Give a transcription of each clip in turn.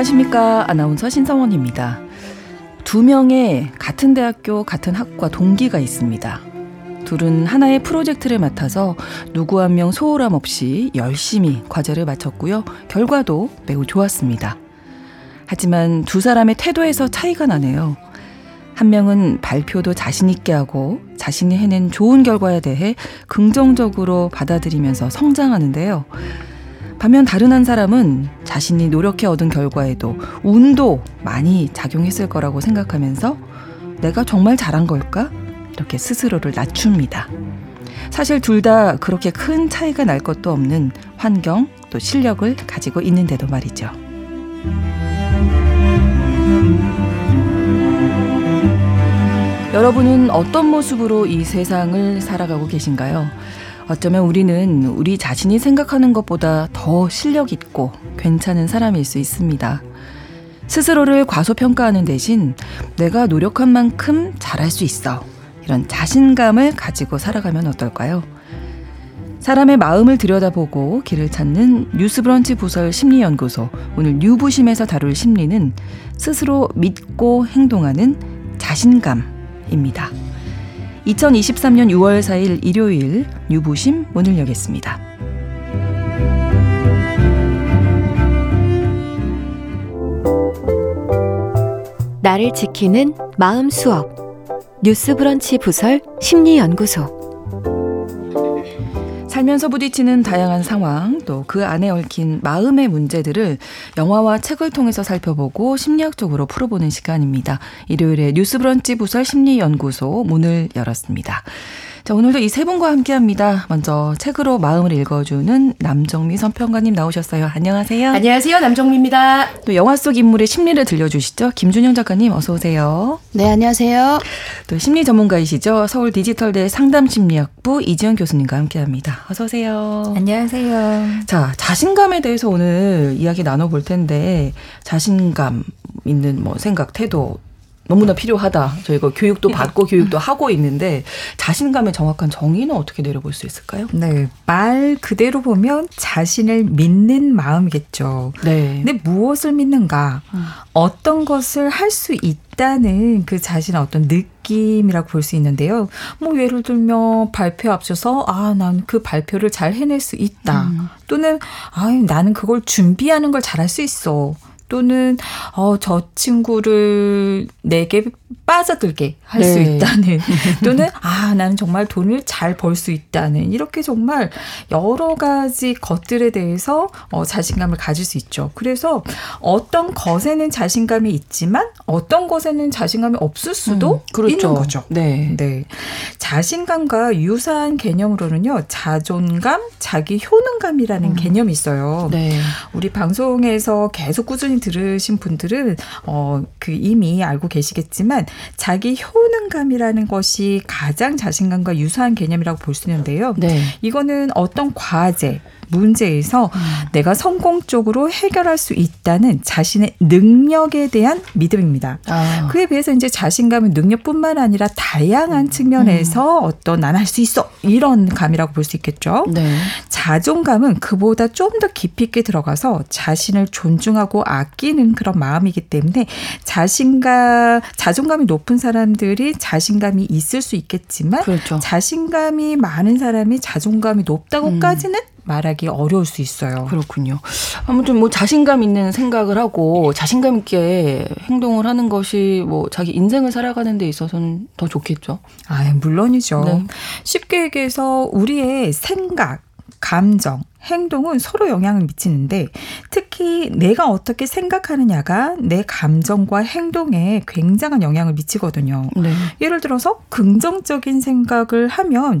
안녕하십니까. 아나운서 신성원입니다. 두 명의 같은 대학교, 같은 학과 동기가 있습니다. 둘은 하나의 프로젝트를 맡아서 누구 한 명 소홀함 없이 열심히 과제를 마쳤고요. 결과도 매우 좋았습니다. 하지만 두 사람의 태도에서 차이가 나네요. 한 명은 발표도 자신있게 하고 자신이 해낸 좋은 결과에 대해 긍정적으로 받아들이면서 성장하는데요. 반면 다른 한 사람은 자신이 노력해 얻은 결과에도 운도 많이 작용했을 거라고 생각하면서 내가 정말 잘한 걸까? 이렇게 스스로를 낮춥니다. 사실 둘 다 그렇게 큰 차이가 날 것도 없는 환경 또 실력을 가지고 있는데도 말이죠. 여러분은 어떤 모습으로 이 세상을 살아가고 계신가요? 어쩌면 우리는 우리 자신이 생각하는 것보다 더 실력 있고 괜찮은 사람일 수 있습니다. 스스로를 과소평가하는 대신 내가 노력한 만큼 잘할 수 있어. 이런 자신감을 가지고 살아가면 어떨까요? 사람의 마음을 들여다보고 길을 찾는 뉴스브런치 부설 심리연구소 오늘 뉴부심에서 다룰 심리는 스스로 믿고 행동하는 자신감입니다. 2023년 6월 4일 일요일 뉴부심 문을 여겠습니다. 나를 지키는 마음 수업 뉴스 브런치 부설 심리 연구소 살면서 부딪히는 다양한 상황, 또 그 안에 얽힌 마음의 문제들을 영화와 책을 통해서 살펴보고 심리학적으로 풀어보는 시간입니다. 일요일에 뉴스브런치 부설 심리연구소 문을 열었습니다. 자, 오늘도 이 세 분과 함께 합니다. 먼저 책으로 마음을 읽어주는 남정미 선평가님 나오셨어요. 안녕하세요. 안녕하세요. 남정미입니다. 또 영화 속 인물의 심리를 들려주시죠. 김준영 작가님 어서오세요. 네, 안녕하세요. 또 심리 전문가이시죠. 서울 디지털대 상담심리학부 이지영 교수님과 함께 합니다. 어서오세요. 안녕하세요. 자, 자신감에 대해서 오늘 이야기 나눠볼 텐데, 자신감 있는 뭐 생각, 태도, 너무나 필요하다. 저희가 교육도 받고 교육도 하고 있는데 자신감의 정확한 정의는 어떻게 내려볼 수 있을까요? 네. 말 그대로 보면 자신을 믿는 마음이겠죠. 네. 근데 무엇을 믿는가? 음. 어떤 것을 할 수 있다는 그 자신의 어떤 느낌이라고 볼 수 있는데요. 뭐 예를 들면 발표 앞서서 아, 난 그 발표를 잘 해낼 수 있다. 음. 또는 아, 나는 그걸 준비하는 걸 잘할 수 있어. 또는 어, 저 친구를 내게 빠져들게 할수 네. 있다는 또는 아 나는 정말 돈을 잘 벌 수 있다는 이렇게 정말 여러 가지 것들에 대해서 어, 자신감을 가질 수 있죠. 그래서 어떤 것에는 자신감이 있지만 어떤 것에는 자신감이 없을 수도 음, 그렇죠. 있는 거죠. 네. 네. 자신감과 유사한 개념으로는요 자존감, 자기 효능감이라는 음. 개념이 있어요. 네. 우리 방송에서 계속 꾸준히 들으신 분들은 어, 그 이미 알고 계시겠지만 자기 효능감이라는 것이 가장 자신감과 유사한 개념이라고 볼 수 있는데요. 네. 이거는 어떤 과제, 문제에서 음. 내가 성공적으로 해결할 수 있다는 자신의 능력에 대한 믿음입니다. 아. 그에 비해서 이제 자신감은 능력뿐만 아니라 다양한 음. 측면에서 음. 어떤 난 할 수 있어 이런 감이라고 볼 수 있겠죠. 네. 자존감은 그보다 좀 더 깊이 있게 들어가서 자신을 존중하고 아끼는 그런 마음이기 때문에 자신감 자존감이 높은 사람들이 자신감이 있을 수 있겠지만 그렇죠. 자신감이 많은 사람이 자존감이 높다고까지는 음. 말하기 어려울 수 있어요. 그렇군요. 아무튼 뭐 자신감 있는 생각을 하고 자신감 있게 행동을 하는 것이 뭐 자기 인생을 살아가는 데 있어서는 더 좋겠죠. 아, 물론이죠. 네. 쉽게 얘기해서 우리의 생각, 감정, 행동은 서로 영향을 미치는데 특히 내가 어떻게 생각하느냐가 내 감정과 행동에 굉장한 영향을 미치거든요. 네. 예를 들어서 긍정적인 생각을 하면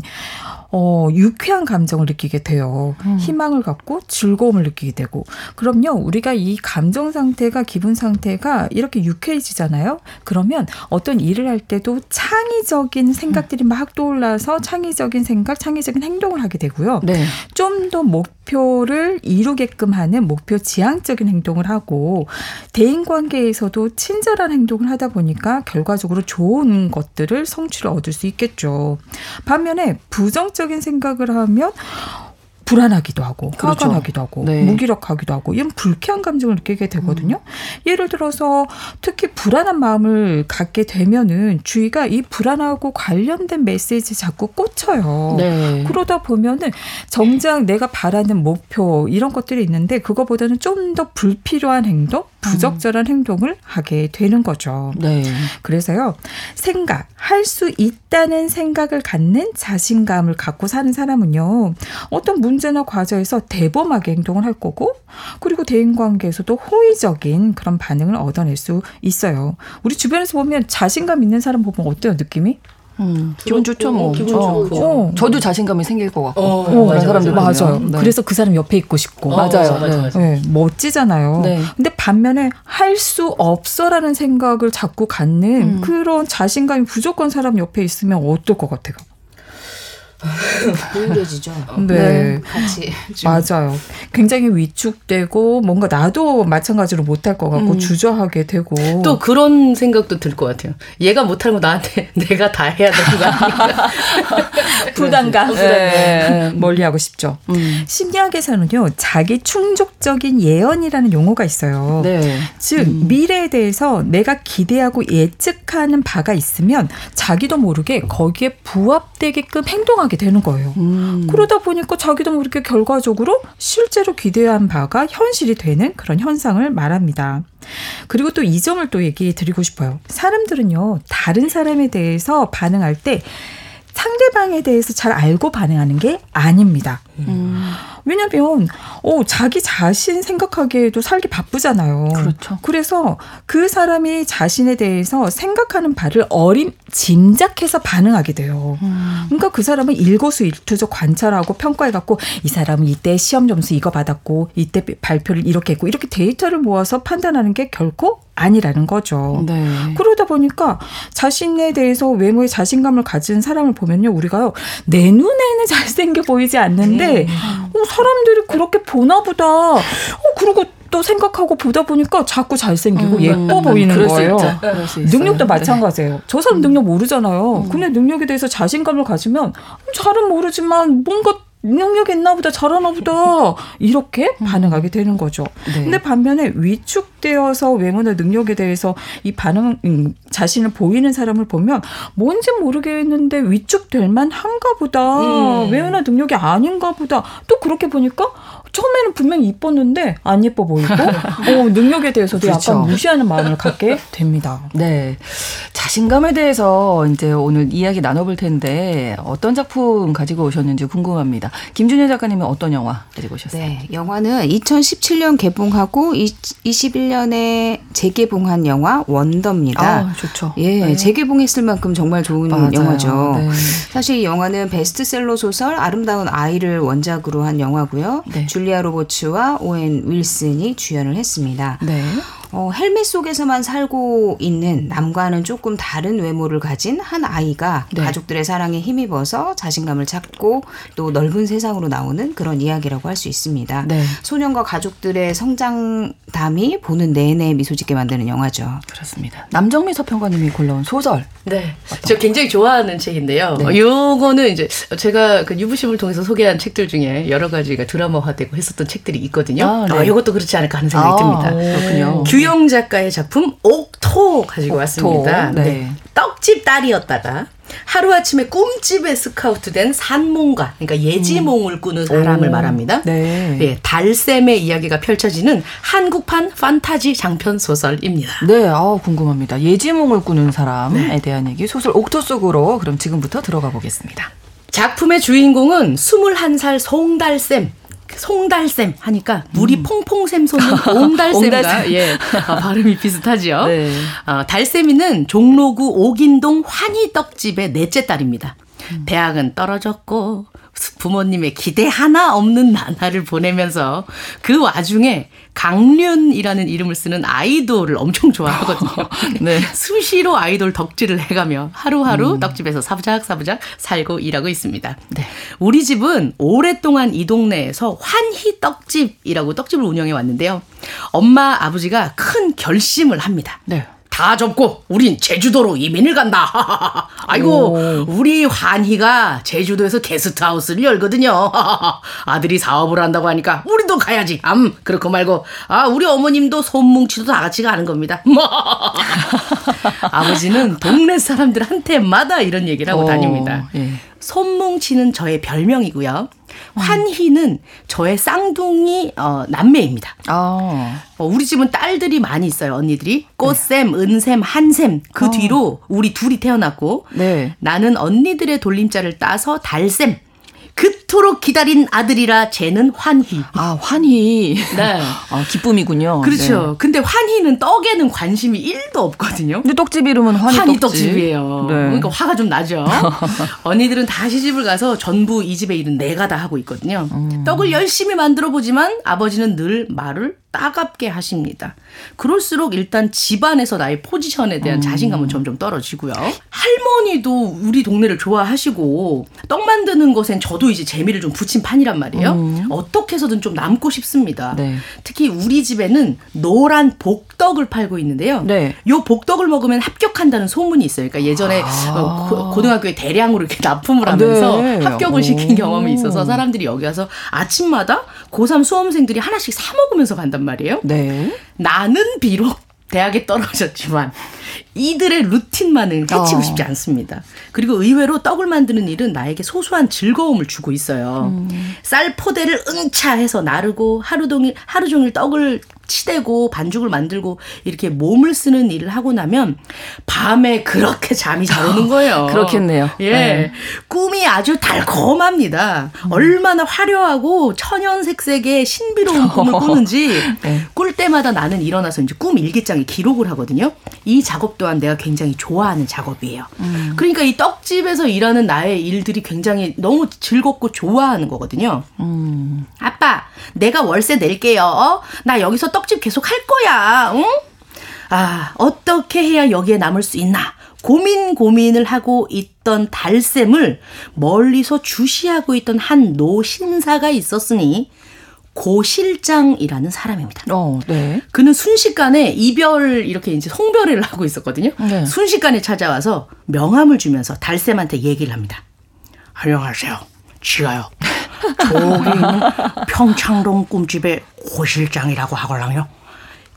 어, 유쾌한 감정을 느끼게 돼요. 음. 희망을 갖고 즐거움을 느끼게 되고. 그럼요, 우리가 이 감정 상태가, 기분 상태가 이렇게 유쾌해지잖아요? 그러면 어떤 일을 할 때도 창의적인 생각들이 막 떠올라서 창의적인 생각, 창의적인 행동을 하게 되고요. 네. 좀더 목 표를 이루게끔 하는 목표 지향적인 행동을 하고, 대인 관계에서도 친절한 행동을 하다 보니까 결과적으로 좋은 것들을 성취를 얻을 수 있겠죠. 반면에 부정적 긍정적인 생각을 하면 불안하기도 하고 그렇죠. 화가 나기도 하고 네. 무기력하기도 하고 이런 불쾌한 감정을 느끼게 되거든요. 음. 예를 들어서 특히 불안한 마음을 갖게 되면은 주위가 이 불안하고 관련된 메시지 자꾸 꽂혀요. 네. 그러다 보면은 정작 내가 바라는 목표 이런 것들이 있는데 그거보다는 좀 더 불필요한 행동, 부적절한 음. 행동을 하게 되는 거죠. 네. 그래서요. 생각, 할 수 있다는 생각을 갖는 자신감을 갖고 사는 사람은요. 어떤 문제 나 과제에서 대범하게 행동을 할 거고 그리고 대인 관계에서도 호의적인 그런 반응을 얻어낼 수 있어요. 우리 주변에서 보면 자신감 있는 사람 보면 어때요, 느낌이? 음, 기분 좋죠, 뭐. 기분 어, 좋죠. 어. 저도 자신감이 생길 것 같고. 어, 어 맞아, 사람들 맞아요. 네. 그래서 그 사람 옆에 있고 싶고. 어, 맞아요. 맞아, 맞아, 네. 네. 멋지잖아요. 네. 근데 반면에 할 수 없어라는 생각을 자꾸 갖는 음. 그런 자신감이 부족한 사람 옆에 있으면 어떨 것 같아요? 우울해지죠. 네. 네. 같이. 맞아요. 굉장히 위축되고 뭔가 나도 마찬가지로 못할 것 같고 음. 주저하게 되고. 또 그런 생각도 들 것 같아요. 얘가 못하는 거 나한테 내가 다 해야 되는 거 아닌가. 부담감. 네. 네. 멀리하고 싶죠. 음. 심리학에서는요. 자기 충족적인 예언이라는 용어가 있어요. 네. 즉 음. 미래에 대해서 내가 기대하고 예측하는 바가 있으면 자기도 모르게 거기에 부합되게끔 행동하게 하게 되는 거예요. 음. 그러다 보니까 자기도 모르게 결과적으로 실제로 기대한 바가 현실이 되는 그런 현상을 말합니다. 그리고 또 이 점을 또 얘기해 드리고 싶어요. 사람들은요, 다른 사람에 대해서 반응할 때 상대방에 대해서 잘 알고 반응하는 게 아닙니다. 음. 왜냐면 어 자기 자신 생각하기에도 살기 바쁘잖아요. 그렇죠. 그래서 그 사람이 자신에 대해서 생각하는 바를 어림 짐작해서 반응하게 돼요. 음. 그러니까 그 사람은 일거수일투족 관찰하고 평가해 갖고 이 사람은 이때 시험 점수 이거 받았고 이때 발표를 이렇게 했고 이렇게 데이터를 모아서 판단하는 게 결코 아니라는 거죠. 네. 그러다 보니까 자신에 대해서 외모에 자신감을 가진 사람을 보면요, 우리가요 내 눈에는 잘생겨 보이지 않는데 네. 어, 사람들이 그렇게 보나 보다. 어, 그리고 또 생각하고 보다 보니까 자꾸 잘생기고 음, 예뻐 보이는 거예요. 능력도 네. 마찬가지예요. 저 사람 능력 모르잖아요. 음. 근데 능력에 대해서 자신감을 가지면 잘은 모르지만 뭔가 능력이 있나 보다 잘하나 보다 이렇게 음. 반응하게 되는 거죠. 네. 근데 반면에 위축되어서 외모나 능력에 대해서 이 반응 음, 자신을 보이는 사람을 보면 뭔지 모르겠는데 위축될 만한가 보다 음. 외모나 능력이 아닌가 보다 또 그렇게 보니까 처음에는 분명히 이뻤는데 안 예뻐 보이고 어, 능력에 대해서도 그렇죠. 약간 무시하는 마음을 갖게 됩니다. 네. 자신감에 대해서 이제 오늘 이야기 나눠볼 텐데 어떤 작품 가지고 오셨는지 궁금합니다. 김준현 작가님은 어떤 영화 가지고 오셨어요? 네. 영화는 2017년 개봉하고 21년에 재개봉한 영화 원더입니다. 아, 좋죠. 예. 네. 재개봉했을 만큼 정말 좋은 맞아요. 영화죠. 네. 사실 이 영화는 베스트셀러 소설 아름다운 아이를 원작으로 한 영화고요. 네. 줄 리아 로버츠와 오웬 윌슨이 주연을 했습니다. 네. 어, 헬멧 속에서만 살고 있는 남과는 조금 다른 외모를 가진 한 아이가 네. 가족들의 사랑에 힘입어서 자신감을 찾고 또 넓은 세상으로 나오는 그런 이야기라고 할 수 있습니다. 네. 소년과 가족들의 성장담이 보는 내내 미소 짓게 만드는 영화죠. 그렇습니다. 남정미 서평가님이 골라온 소설. 네. 저 굉장히 좋아하는 책인데요. 네. 요거는 이제 제가 그 유부심을 통해서 소개한 책들 중에 여러 가지가 드라마화되고 했었던 책들이 있거든요. 아, 네. 아, 요것도 그렇지 않을까 하는 생각이 아, 듭니다. 그렇군요. 유영 작가의 작품 옥토 가지고 옥토. 왔습니다. 네. 네. 떡집 딸이었다가 하루아침에 꿈집에 스카우트된 산몽가, 그러니까 예지몽을 음. 꾸는 사람을 오. 말합니다. 네. 네. 달샘의 이야기가 펼쳐지는 한국판 판타지 장편 소설입니다. 네, 아 궁금합니다. 예지몽을 꾸는 사람에 네. 대한 얘기 소설 옥토 속으로 그럼 지금부터 들어가 보겠습니다. 작품의 주인공은 21살 송달샘. 송달샘 하니까 물이 음. 퐁퐁샘 솟는 옹달샘과 예 아, 발음이 비슷하죠. 네. 아, 달샘이는 종로구 옥인동 환희떡집의 넷째 딸입니다. 음. 대학은 떨어졌고 부모님의 기대 하나 없는 나날을 보내면서 그 와중에 강륜이라는 이름을 쓰는 아이돌을 엄청 좋아하거든요. 네. 수시로 아이돌 덕질을 해가며 하루하루 음. 떡집에서 사부작사부작 살고 일하고 있습니다. 네. 우리 집은 오랫동안 이 동네에서 환희 떡집이라고 떡집을 운영해 왔는데요. 엄마 아버지가 큰 결심을 합니다. 네. 다 접고 우린 제주도로 이민을 간다. 아이고 오. 우리 환희가 제주도에서 게스트하우스를 열거든요. 아들이 사업을 한다고 하니까 우리도 가야지. 암 그렇고 말고 아 우리 어머님도 손뭉치도 다 같이 가는 겁니다. 아버지는 동네 사람들한테마다 이런 얘기를 하고 오, 다닙니다. 예. 손뭉치는 저의 별명이고요. 환희는 저의 쌍둥이 어, 남매입니다. 어. 어, 우리 집은 딸들이 많이 있어요. 언니들이 꽃샘, 네. 은샘, 한샘 그 어. 뒤로 우리 둘이 태어났고 네. 나는 언니들의 돌림자를 따서 달샘 그토록 기다린 아들이라 쟤는 환희. 아, 환희. 네. 아, 기쁨이군요. 그렇죠. 네. 근데 환희는 떡에는 관심이 1도 없거든요. 근데 떡집 이름은 환희, 환희 떡집. 이에요 네. 그러니까 화가 좀 나죠. 언니들은 다 시집을 가서 전부 이 집의 일은 내가 다 하고 있거든요. 음. 떡을 열심히 만들어 보지만 아버지는 늘 말을 따갑게 하십니다. 그럴수록 일단 집안에서 나의 포지션에 대한 음. 자신감은 점점 떨어지고요. 할머니도 우리 동네를 좋아하시고 떡 만드는 것엔 저도 이제 재미를 좀 붙인 판이란 말이에요. 음. 어떻게 해서든 좀 남고 싶습니다. 네. 특히 우리 집에는 노란 복떡을 팔고 있는데요. 네. 요 복떡을 먹으면 합격한다는 소문이 있어요. 그러니까 예전에 아. 어, 고, 등학교에 대량으로 이렇게 납품을 아, 하면서 네. 합격을 시킨 경험이 있어서 사람들이 여기 와서 아침마다 고3 수험생들이 하나씩 사 먹으면서 간단 말이에요. 네. 나는 비록 대학에 떨어졌지만 이들의 루틴만은 해치고 어. 싶지 않습니다. 그리고 의외로 떡을 만드는 일은 나에게 소소한 즐거움을 주고 있어요. 음. 쌀 포대를 응차 해서 나르고 하루 종일 하루 종일 떡을 치대고 반죽을 만들고 이렇게 몸을 쓰는 일을 하고 나면 밤에 그렇게 잠이 잘 오는 거예요. 그렇겠네요. 예. 네. 꿈이 아주 달콤합니다. 음. 얼마나 화려하고 천연색색의 신비로운 꿈을 꾸는지 네. 꿀 때마다 나는 일어나서 이제 꿈 일기장에 기록을 하거든요. 이 작업 또한 내가 굉장히 좋아하는 작업이에요. 음. 그러니까 이 떡집에서 일하는 나의 일들이 굉장히 너무 즐겁고 좋아하는 거거든요. 음. 아빠, 내가 월세 낼게요. 어? 나 여기서 떡집 계속 할 거야. 응? 아, 어떻게 해야 여기에 남을 수 있나? 고민 고민을 하고 있던 달샘을 멀리서 주시하고 있던 한 노신사가 있었으니 고 실장이라는 사람입니다. 어, 네. 그는 순식간에 이별 이렇게 이제 송별회를 하고 있었거든요. 네. 순식간에 찾아와서 명함을 주면서 달샘한테 얘기를 합니다. 안녕하세요. 지가요. 저기 있는 평창동 꿈집의 고 실장이라고 하걸랑요.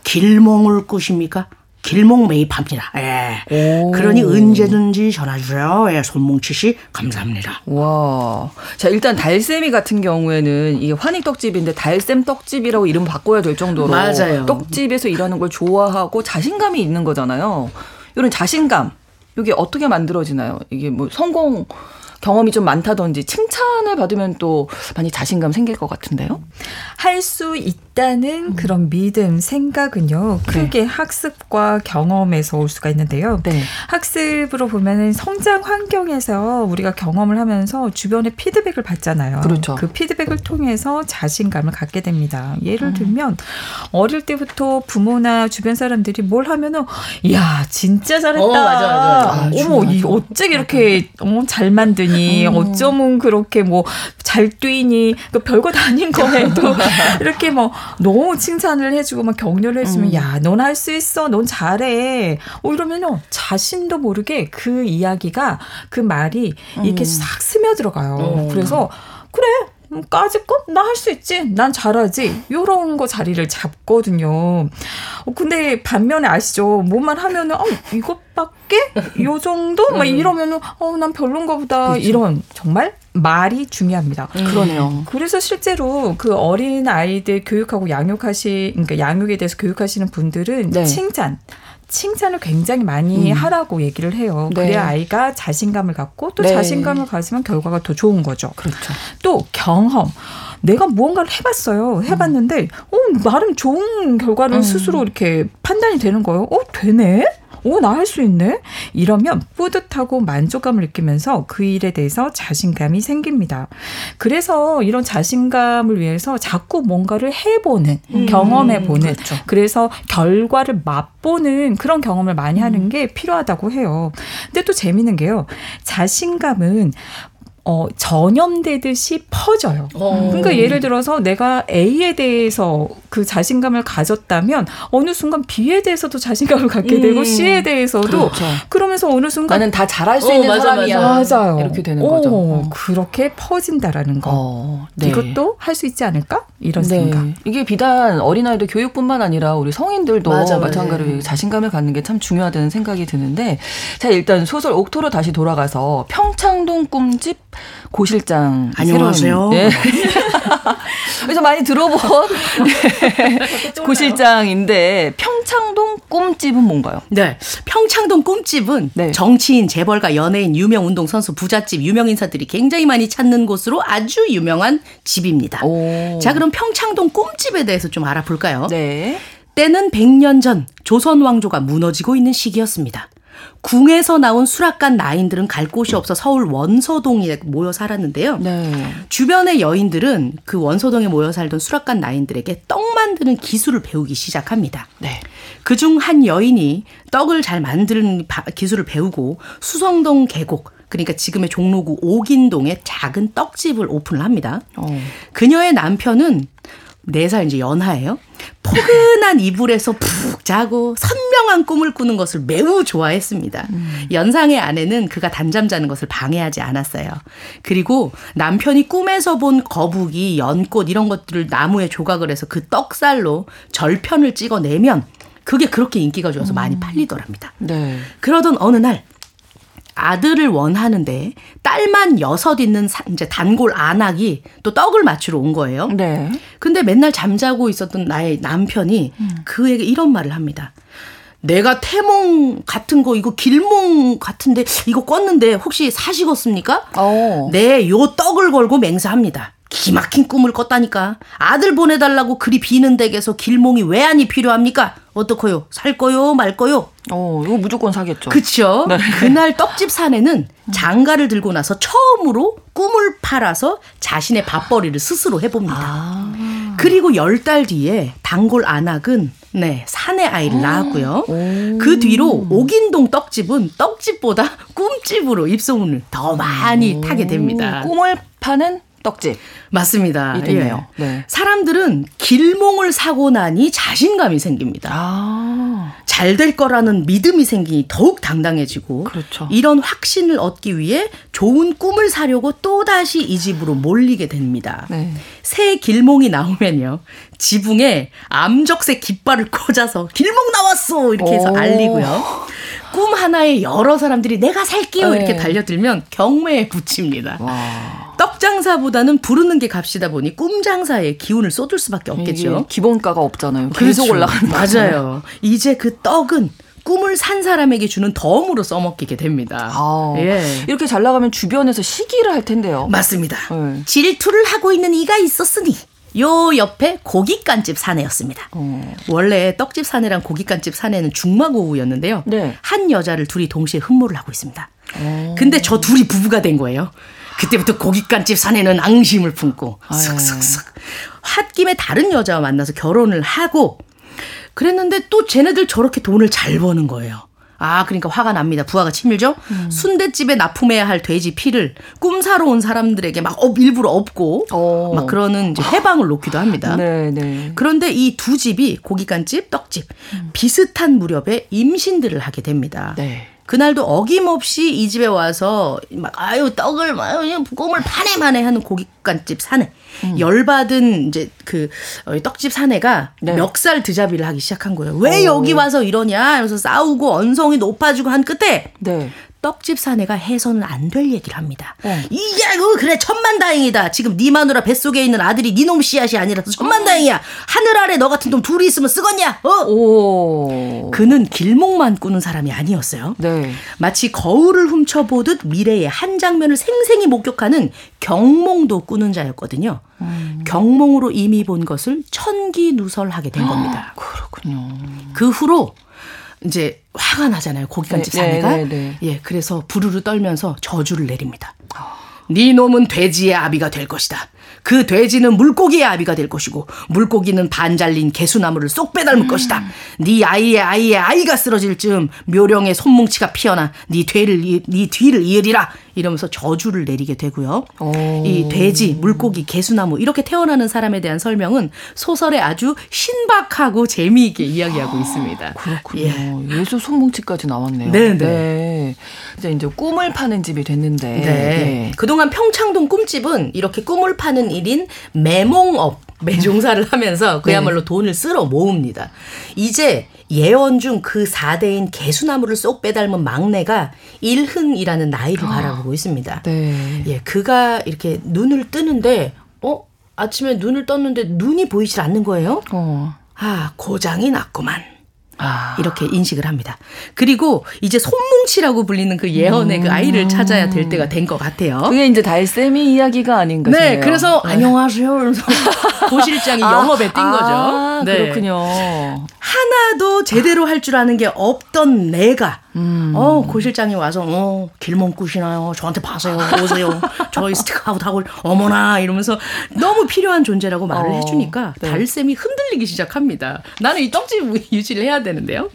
길몽을 꾸십니까? 길목 매입합니다. 예. 오. 그러니 언제든지 전화 주세요. 예, 손뭉치 씨 감사합니다. 와. 자, 일단 달샘이 같은 경우에는 이게 환희 떡집인데 달샘 떡집이라고 이름 바꿔야 될 정도로 맞아요. 떡집에서 일하는 걸 좋아하고 자신감이 있는 거잖아요. 이런 자신감 이게 어떻게 만들어지나요? 이게 뭐 성공 경험이 좀 많다든지 칭찬을 받으면 또 많이 자신감 생길 것 같은데요. 할 수 있다 는 음. 그런 믿음, 생각은요. 크게 네. 학습과 경험에서 올 수가 있는데요. 네. 학습으로 보면은 성장 환경에서 우리가 경험을 하면서 주변의 피드백을 받잖아요. 그렇죠. 그 피드백을 통해서 자신감을 갖게 됩니다. 예를 음. 들면 어릴 때부터 부모나 주변 사람들이 뭘 하면은 야 진짜 잘했다. 어, 맞아, 맞아, 맞아. 아, 어머 이 어째 이렇게 어, 잘 만드니 음. 어쩌면 그렇게 뭐 잘 뛰니 그 별거 다 아닌 거에도 이렇게 뭐 너무 칭찬을 해주고 막 격려를 해주면 음. 야넌 할 수 있어 넌 잘해 어 이러면요 자신도 모르게 그 이야기가 그 말이 이렇게 음. 싹 스며 들어가요 음. 그래서 그래 까짓 것? 나 할 수 있지. 난 잘하지. 요런 거 자리를 잡거든요. 어, 근데 반면에 아시죠? 뭐만 하면은, 어, 이것밖에? 요 정도? 막 음. 이러면은, 어, 난 별론가 보다. 그렇죠. 이런, 정말 말이 중요합니다. 음. 그러네요. 그래서 실제로 그 어린 아이들 교육하고 양육하시, 그러니까 양육에 대해서 교육하시는 분들은 네. 칭찬, 칭찬을 굉장히 많이 음. 하라고 얘기를 해요. 네. 그래야 아이가 자신감을 갖고 또 네. 자신감을 가지면 결과가 더 좋은 거죠. 그렇죠. 또 경험. 내가 무언가를 해봤어요. 해봤는데, 음. 어, 나름 좋은 결과를 음. 스스로 이렇게 판단이 되는 거예요. 어, 되네? 오, 나 할 수 있네? 이러면 뿌듯하고 만족감을 느끼면서 그 일에 대해서 자신감이 생깁니다. 그래서 이런 자신감을 위해서 자꾸 뭔가를 해보는, 음, 경험해보는, 그렇죠. 그래서 결과를 맛보는 그런 경험을 많이 하는 음. 게 필요하다고 해요. 근데 또 재밌는 게요. 자신감은 어, 전염되듯이 퍼져요. 오. 어. 그러니까 예를 들어서 내가 A에 대해서 그 자신감을 가졌다면 어느 순간 B에 대해서도 자신감을 갖게 되고 음. C에 대해서도 그렇죠. 그러면서 어느 순간 나는 다 잘할 수 어, 있는 맞아, 사람이야. 맞아요. 이렇게 되는 거죠. 어, 그렇게 퍼진다라는 거. 어, 네. 이것도 할 수 있지 않을까? 이런 네. 생각. 이게 비단 어린아이들 교육뿐만 아니라 우리 성인들도 맞아, 마찬가지로 네. 자신감을 갖는 게 참 중요하다는 생각이 드는데 자 일단 소설 옥토로 다시 돌아가서 평창동 꿈집 고실장 안녕하세요. 네. 그래서 많이 들어본 고실장인데 평창동 꿈집은 뭔가요? 네, 평창동 꿈집은 네. 정치인, 재벌가, 연예인, 유명 운동 선수, 부잣집, 유명 인사들이 굉장히 많이 찾는 곳으로 아주 유명한 집입니다. 오. 자, 그럼 평창동 꿈집에 대해서 좀 알아볼까요? 네. 때는 100년 전 조선 왕조가 무너지고 있는 시기였습니다. 궁에서 나온 수락관 나인들은 갈 곳이 없어 서울 원서동에 모여 살았는데요. 네. 주변의 여인들은 그 원서동에 모여 살던 수락관 나인들에게 떡 만드는 기술을 배우기 시작합니다. 네. 그중 한 여인이 떡을 잘 만드는 기술을 배우고 수성동 계곡 그러니까 지금의 종로구 옥인동에 작은 떡집을 오픈을 합니다. 어. 그녀의 남편은 4살 이제 연하예요. 포근한 이불에서 푹 자고 선명한 꿈을 꾸는 것을 매우 좋아했습니다. 음. 연상의 아내는 그가 단잠 자는 것을 방해하지 않았어요. 그리고 남편이 꿈에서 본 거북이, 연꽃 이런 것들을 나무에 조각을 해서 그 떡살로 절편을 찍어내면 그게 그렇게 인기가 좋아서 많이 음. 팔리더랍니다. 네. 그러던 어느 날 아들을 원하는데 딸만 여섯 있는 이제 단골 안악이 또 떡을 맞추러 온 거예요. 네. 근데 맨날 잠자고 있었던 나의 남편이 음. 그에게 이런 말을 합니다. 내가 태몽 같은 거 이거 길몽 같은데 이거 껐는데 혹시 사시겠습니까? 어. 네, 요 떡을 걸고 맹세합니다. 기막힌 꿈을 꿨다니까. 아들 보내달라고 그리 비는 댁에서 길몽이 왜 안이 필요합니까? 어떡해요? 살 거요? 말 거요? 어, 이거 무조건 사겠죠. 그쵸? 네. 그날 떡집 사내는 장가를 들고 나서 처음으로 꿈을 팔아서 자신의 밥벌이를 스스로 해봅니다. 아. 그리고 열 달 뒤에 단골 안악은 네, 사내 아이를 낳았고요. 오. 그 뒤로 옥인동 떡집은 떡집보다 꿈집으로 입소문을 더 많이 오. 타게 됩니다. 꿈을 파는 떡집. 맞습니다. 예. 네. 사람들은 길몽을 사고 나니 자신감이 생깁니다. 아. 잘될 거라는 믿음이 생기니 더욱 당당해지고 그렇죠. 이런 확신을 얻기 위해 좋은 꿈을 사려고 또다시 이 집으로 몰리게 됩니다. 네. 새 길몽이 나오면요. 지붕에 암적색 깃발을 꽂아서 길몽 나왔어! 이렇게 해서 오. 알리고요. 꿈 하나에 여러 사람들이 내가 살게요 네. 이렇게 달려들면 경매에 붙입니다. 와. 떡 장사보다는 부르는 게 값이다 보니 꿈 장사에 기운을 쏟을 수밖에 없겠죠. 기본가가 없잖아요. 계속 그렇죠. 올라가는 맞아요. 이제 그 떡은 꿈을 산 사람에게 주는 덤으로 써먹게 됩니다. 아, 예. 이렇게 잘 나가면 주변에서 시기를 할 텐데요. 맞습니다. 네. 질투를 하고 있는 이가 있었으니 요 옆에 고깃간집 사내였습니다. 어. 원래 떡집 사내랑 고깃간집 사내는 죽마고우였는데요. 네. 한 여자를 둘이 동시에 흠모를 하고 있습니다. 어. 근데 저 둘이 부부가 된 거예요. 그때부터 고깃간집 사내는 앙심을 품고 슥슥슥 홧김에 다른 여자와 만나서 결혼을 하고 그랬는데 또 쟤네들 저렇게 돈을 잘 버는 거예요. 아, 그러니까 화가 납니다. 부아가 치밀죠? 음. 순대집에 납품해야 할 돼지 피를 꿈 사러 온 사람들에게 막 업, 일부러 업고 오. 어. 막 그러는 이제 훼방을 놓기도 합니다. 네, 네. 그런데 이 두 집이 고기간집, 떡집 음. 비슷한 무렵에 임신들을 하게 됩니다. 네. 그날도 어김없이 이 집에 와서 막 아유 떡을 막 꿈을 파네 마네 하는 고깃간집 사내 음. 열받은 이제 그 어, 떡집 사내가 네. 멱살 드자비를 하기 시작한 거예요. 왜 오. 여기 와서 이러냐? 이러면서 싸우고 언성이 높아지고 한 끝에 네. 떡집 사내가 해서는 안 될 얘기를 합니다. 네. 이게 그 그래 천만 다행이다. 지금 네 마누라 뱃속에 있는 아들이 네놈 씨앗이 아니라서 천만 다행이야. 하늘 아래 너 같은 놈 둘이 있으면 쓰겄냐? 어? 오. 그는 길목만 꾸는 사람이 아니었어요. 네. 마치 거울을 훔쳐보듯 미래의 한 장면을 생생히 목격하는 경몽도 꾸는 자였거든요. 음. 경몽으로 이미 본 것을 천기누설하게 된 겁니다. 아, 그렇군요. 그 후로 이제 화가 나잖아요. 고기간집 네, 사내가. 네, 네, 네, 예, 그래서 부르르 떨면서 저주를 내립니다. 네 놈은 돼지의 아비가 될 것이다. 그 돼지는 물고기의 아비가 될 것이고 물고기는 반 잘린 개수나무를 쏙 빼닮을 음. 것이다. 네 아이의 아이의 아이가 쓰러질 즈음 묘령의 손뭉치가 피어나 네 뒤를 네 뒤를 이으리라 이러면서 저주를 내리게 되고요. 오. 이 돼지, 물고기, 개수나무 이렇게 태어나는 사람에 대한 설명은 소설에 아주 신박하고 재미있게 이야기하고 있습니다. 아, 그렇군요. 예. 예수 손뭉치까지 나왔네요. 네, 네. 이제 이제 꿈을 파는 집이 됐는데 네. 네. 그동안 평창동 꿈집은 이렇게 꿈을 파는 일인 매몽업 매종사를 하면서 그야말로 네. 돈을 쓸어 모읍니다. 이제 예원 중 그 4대인 개수나무를 쏙 빼닮은 막내가 일흔이라는 나이를 아, 바라보고 있습니다. 네. 예, 그가 이렇게 눈을 뜨는데 어? 아침에 눈을 떴는데 눈이 보이질 않는 거예요. 어. 아, 고장이 났구만. 아. 이렇게 인식을 합니다. 그리고 이제 손뭉치라고 불리는 그 예언의 음. 그 아이를 찾아야 될 때가 된 것 같아요. 그게 이제 달쌤이 이야기가 아닌가 싶네요. 네, 그래서 네. 안녕하세요. 이러면서 고실장이 아. 영업에 뛴 거죠. 아, 네. 그렇군요. 하나도 제대로 할 줄 아는 게 없던 내가 음. 어, 고 실장이 와서, 어, 길몽 꾸시나요? 저한테 봐세요. 오세요. 저희 스티커아웃 하고, 어머나, 이러면서 너무 필요한 존재라고 말을 어, 해주니까 네. 달쌤이 흔들리기 시작합니다. 나는 이 떡집 유지를 해야 되는데요.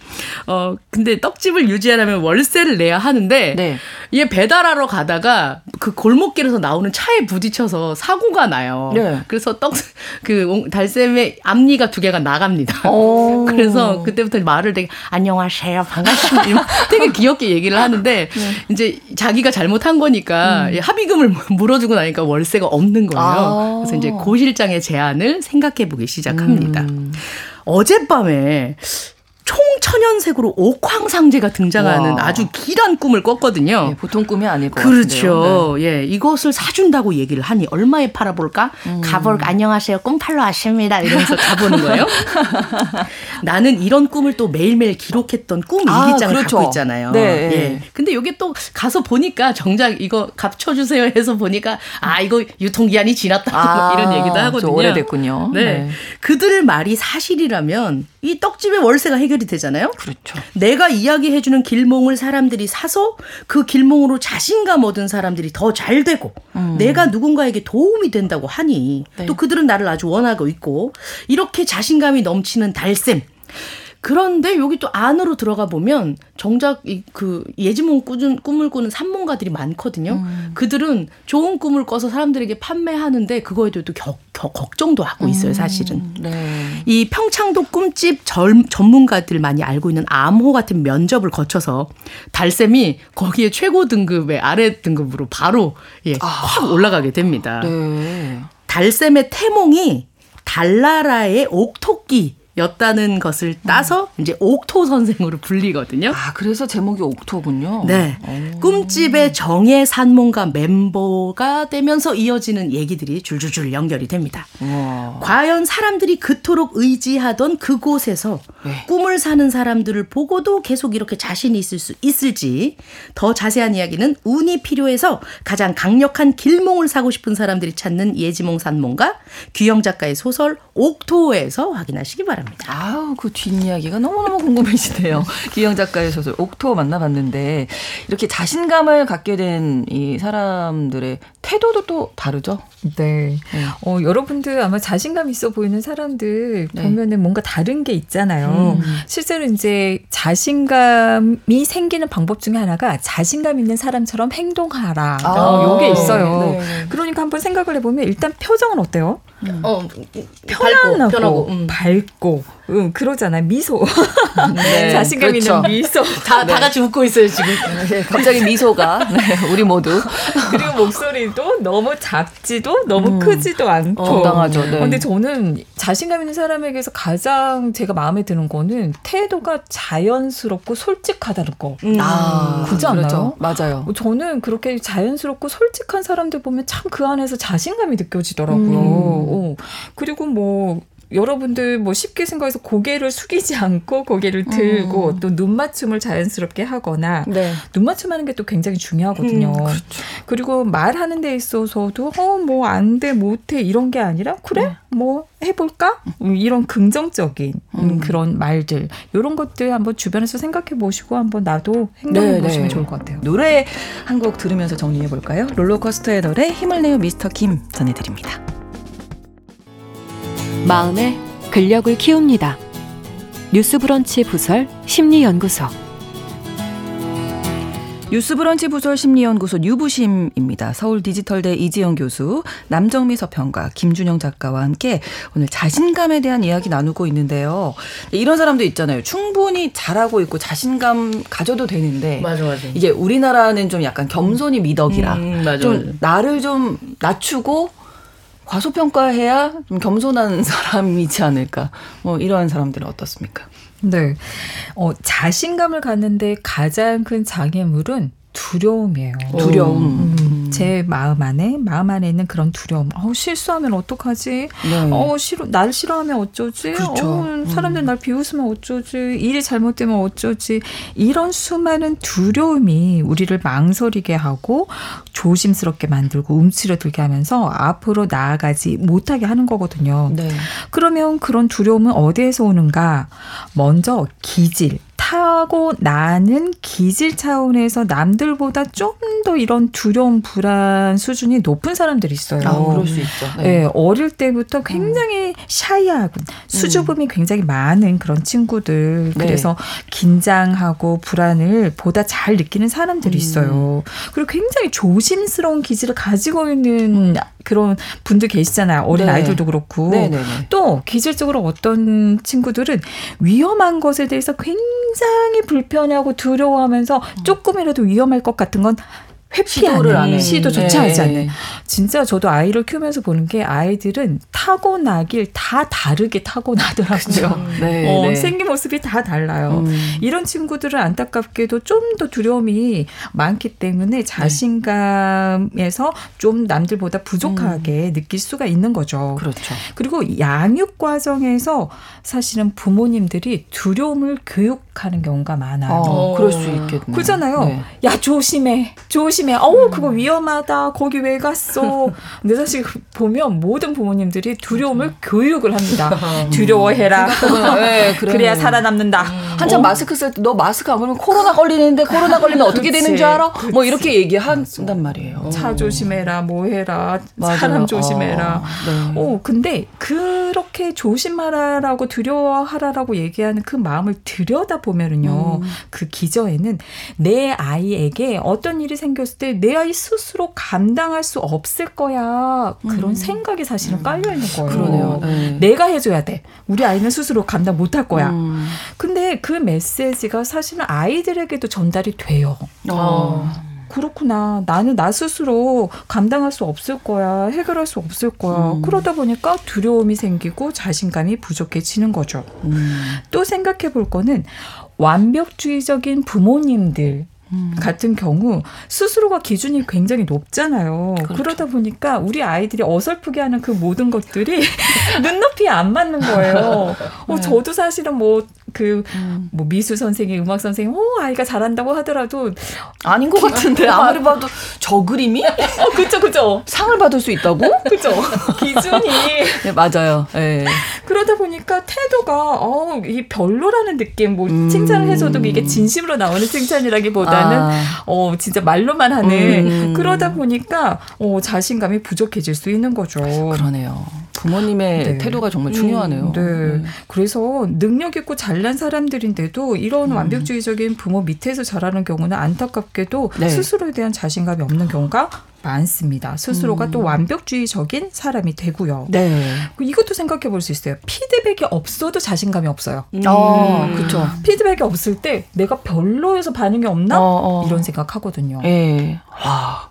어, 근데 떡집을 유지하려면 월세를 내야 하는데, 네. 얘 배달하러 가다가 그 골목길에서 나오는 차에 부딪혀서 사고가 나요. 네. 그래서 떡, 그 달쌤의 앞니가 두 개가 나갑니다. 그래서 그때부터 말을 되게, 안녕하세요. 반갑습니다. 되게 귀엽게 얘기를 하는데 네. 이제 자기가 잘못한 거니까 음. 합의금을 물어주고 나니까 월세가 없는 거예요. 아. 그래서 이제 고 실장의 제안을 생각해 보기 시작합니다. 음. 어젯밤에 총천연색으로 옥황상제가 등장하는 와. 아주 길한 꿈을 꿨거든요. 예, 보통 꿈이 아닐 것 그렇죠. 네. 예, 이것을 사준다고 얘기를 하니 얼마에 팔아볼까? 음. 가볼 안녕하세요. 꿈 팔러 왔습니다. 이러면서 가보는 거예요. 나는 이런 꿈을 또 매일매일 기록했던 꿈 아, 일기장을 그렇죠. 갖고 있잖아요. 네. 예. 근데 여기 또 가서 보니까 정작 이거 값 쳐주세요 해서 보니까 아 이거 유통기한이 지났다 아, 이런 얘기도 하거든요. 오래됐군요. 네. 네. 그들 말이 사실이라면 이 떡집의 월세가 해결 이 되잖아요. 그렇죠. 내가 이야기해주는 길몽을 사람들이 사서 그 길몽으로 자신감 얻은 사람들이 더 잘 되고 음. 내가 누군가에게 도움이 된다고 하니 네. 또 그들은 나를 아주 원하고 있고 이렇게 자신감이 넘치는 달쌤. 그런데 여기 또 안으로 들어가 보면 정작 이 그 예지몽 꾸준 꿈을 꾸는 산몽가들이 많거든요. 음. 그들은 좋은 꿈을 꿔서 사람들에게 판매하는데 그거에 대해서 격, 격, 걱정도 하고 있어요, 음. 사실은. 음. 네. 이 평창도 꿈집 절, 전문가들 많이 알고 있는 암호 같은 면접을 거쳐서 달쌤이 거기에 최고 등급의 아래 등급으로 바로 예, 아. 확 올라가게 됩니다. 네. 달쌤의 태몽이 달나라의 옥토끼 였다는 것을 따서 음. 이제 옥토 선생으로 불리거든요. 아, 그래서 제목이 옥토군요. 네. 오. 꿈집의 정예 산문가 멤버가 되면서 이어지는 얘기들이 줄줄줄 연결이 됩니다. 와. 과연 사람들이 그토록 의지하던 그곳에서 네. 꿈을 사는 사람들을 보고도 계속 이렇게 자신이 있을 수 있을지 더 자세한 이야기는 운이 필요해서 가장 강력한 길몽을 사고 싶은 사람들이 찾는 예지몽 산몽가 규영 작가의 소설 옥토에서 확인하시기 바랍니다. 바랍니다. 아우, 그 뒷이야기가 너무너무 궁금해지네요. 기영 작가의 소설 옥토 만나봤는데 이렇게 자신감을 갖게 된 이 사람들의 태도도 또 다르죠? 네. 네. 어, 여러분들 아마 자신감 있어 보이는 사람들 네. 보면은 뭔가 다른 게 있잖아요. 음. 실제로 이제 자신감이 생기는 방법 중에 하나가 자신감 있는 사람처럼 행동하라. 아. 어, 요게 있어요. 네. 그러니까 한번 생각을 해보면 일단 표정은 어때요? 음. 어, 편안하고 밝고, 음. 밝고 응, 그러잖아요. 미소. 네, 자신감 그렇죠. 있는 미소. 다, 네. 다 같이 웃고 있어요, 지금. 네, 갑자기 미소가. 네, 우리 모두. 그리고 목소리도 너무 작지도 너무 음. 크지도 않고. 적당하죠. 네. 근데 저는 자신감 있는 사람에게서 가장 제가 마음에 드는 거는 태도가 자연스럽고 솔직하다는 거. 음. 아, 그지 않나요? 그렇죠. 맞아요. 저는 그렇게 자연스럽고 솔직한 사람들 보면 참 그 안에서 자신감이 느껴지더라고요. 음. 어. 그리고 뭐 여러분들 뭐 쉽게 생각해서 고개를 숙이지 않고 고개를 들고 음. 또눈 맞춤을 자연스럽게 하거나 네. 눈 맞춤하는 게 또 굉장히 중요하거든요. 음, 그렇죠. 그리고 말하는 데 있어서도 어 뭐 안 돼 못해 이런 게 아니라 그래 음. 뭐 해볼까 음, 이런 긍정적인 음. 그런 말들 이런 것들 한번 주변에서 생각해 보시고 한번 나도 행동해 네, 보시면 네. 좋을 것 같아요. 노래 한 곡 들으면서 정리해 볼까요? 롤러코스터의 노래 힘을 내요 미스터 김 전해드립니다. 마음의 근력을 키웁니다. 뉴스브런치 부설 심리연구소 뉴스브런치 부설 심리연구소 유부심입니다. 서울 디지털대 이지영 교수, 남정미 서평가, 김준영 작가와 함께 오늘 자신감에 대한 이야기 나누고 있는데요. 이런 사람도 있잖아요. 충분히 잘하고 있고 자신감 가져도 되는데 맞아, 맞아. 이게 우리나라는 좀 약간 겸손이 미덕이라 음, 맞아, 좀 맞아. 나를 좀 낮추고 과소평가해야 좀 겸손한 사람이지 않을까. 뭐 이러한 사람들은 어떻습니까? 네. 어, 자신감을 갖는데 가장 큰 장애물은 두려움이에요. 두려움. 음. 음. 제 마음 안에 마음 안에 있는 그런 두려움. 어 실수하면 어떡하지? 네. 어 싫어 날 싫어하면 어쩌지? 그렇죠. 어, 사람들 음. 날 비웃으면 어쩌지? 일이 잘못되면 어쩌지? 이런 수많은 두려움이 우리를 망설이게 하고 조심스럽게 만들고 움츠러들게 하면서 앞으로 나아가지 못하게 하는 거거든요. 네. 그러면 그런 두려움은 어디에서 오는가? 먼저 기질, 타고 나는 기질 차원에서 남들보다 좀 더 이런 두려움, 불안 수준이 높은 사람들이 있어요. 아, 그럴 수 있죠. 네. 네 어릴 때부터 굉장히 음. 샤이하고 수줍음이 음. 굉장히 많은 그런 친구들. 네. 그래서 긴장하고 불안을 보다 잘 느끼는 사람들이 음. 있어요. 그리고 굉장히 조심스러운 기질을 가지고 있는 그런 분들 계시잖아요. 어린 네. 아이들도 그렇고. 네, 네. 또 기질적으로 어떤 친구들은 위험한 것에 대해서 굉장히 불편해하고 두려워하면서 조금이라도 위험할 것 같은 건 회피하는 안 시도조차 네. 하지 않는. 진짜 저도 아이를 키우면서 보는 게 아이들은 타고나길 다 다르게 타고나더라고요. 네, 어, 네. 생긴 모습이 다 달라요. 음. 이런 친구들은 안타깝게도 좀 더 두려움이 많기 때문에 자신감에서 좀 남들보다 부족하게 음. 느낄 수가 있는 거죠. 그렇죠. 그리고 양육 과정에서 사실은 부모님들이 두려움을 교육하는 경우가 많아요. 어, 그럴 수 있겠네요. 그러잖아요. 네. 야 조심해, 조심. 조심해. 어우, 그거 위험하다. 거기 왜 갔어? 근데 사실 보면 모든 부모님들이 두려움을 그렇죠. 교육을 합니다. 두려워해라. 네, 그래야 살아남는다. 음. 한참 어? 마스크 쓸 때 너 마스크 안 걸면 코로나 걸리는데 코로나 걸리면 어떻게 되는 줄 알아? 그치. 뭐 이렇게 얘기한단 말이에요. 차 조심해라. 뭐 해라. 맞아요. 사람 조심해라. 어, 네. 어, 근데 그렇게 조심하라라고 두려워하라라고 얘기하는 그 마음을 들여다 보면은요. 음. 그 기저에는 내 아이에게 어떤 일이 생겼 생겼을 때 내 아이 스스로 감당할 수 없을 거야. 그런 음. 생각이 사실은 깔려 있는 거예요. 그러네요. 네. 내가 해줘야 돼. 우리 아이는 스스로 감당 못할 거야. 음. 근데 그 메시지가 사실은 아이들에게도 전달이 돼요. 어. 그렇구나. 나는 나 스스로 감당할 수 없을 거야. 해결할 수 없을 거야. 음. 그러다 보니까 두려움이 생기고 자신감이 부족해지는 거죠. 음. 또 생각해 볼 거는 완벽주의적인 부모님들 음. 같은 경우 스스로가 기준이 굉장히 높잖아요. 그렇죠. 그러다 보니까 우리 아이들이 어설프게 하는 그 모든 것들이 눈높이에 안 맞는 거예요. 어, 네. 저도 사실은 뭐 그, 음. 뭐 미술 선생님, 음악 선생님, 어, 아이가 잘한다고 하더라도. 아닌 것 같은데. 아무리 봐도 저 그림이? 어, 그쵸, 그쵸. 상을 받을 수 있다고? 그죠. 기준이. 네, 맞아요. 네. 그러다 보니까 태도가, 어, 이 별로라는 느낌, 뭐, 음. 칭찬을 해줘도 이게 진심으로 나오는 칭찬이라기보다는, 아. 어, 진짜 말로만 하는. 음. 그러다 보니까, 어, 자신감이 부족해질 수 있는 거죠. 그러네요. 부모님의 네. 태도가 정말 중요하네요. 음, 네. 네. 그래서 능력 있고 잘난 사람들인데도 이런 음. 완벽주의적인 부모 밑에서 자라는 경우는 안타깝게도 네. 스스로에 대한 자신감이 없는 경우가 많습니다. 스스로가 음. 또 완벽주의적인 사람이 되고요. 네. 이것도 생각해 볼 수 있어요. 피드백이 없어도 자신감이 없어요. 음. 아, 그렇죠. 피드백이 없을 때 내가 별로여서 반응이 없나? 어, 어. 이런 생각하거든요. 예. 와.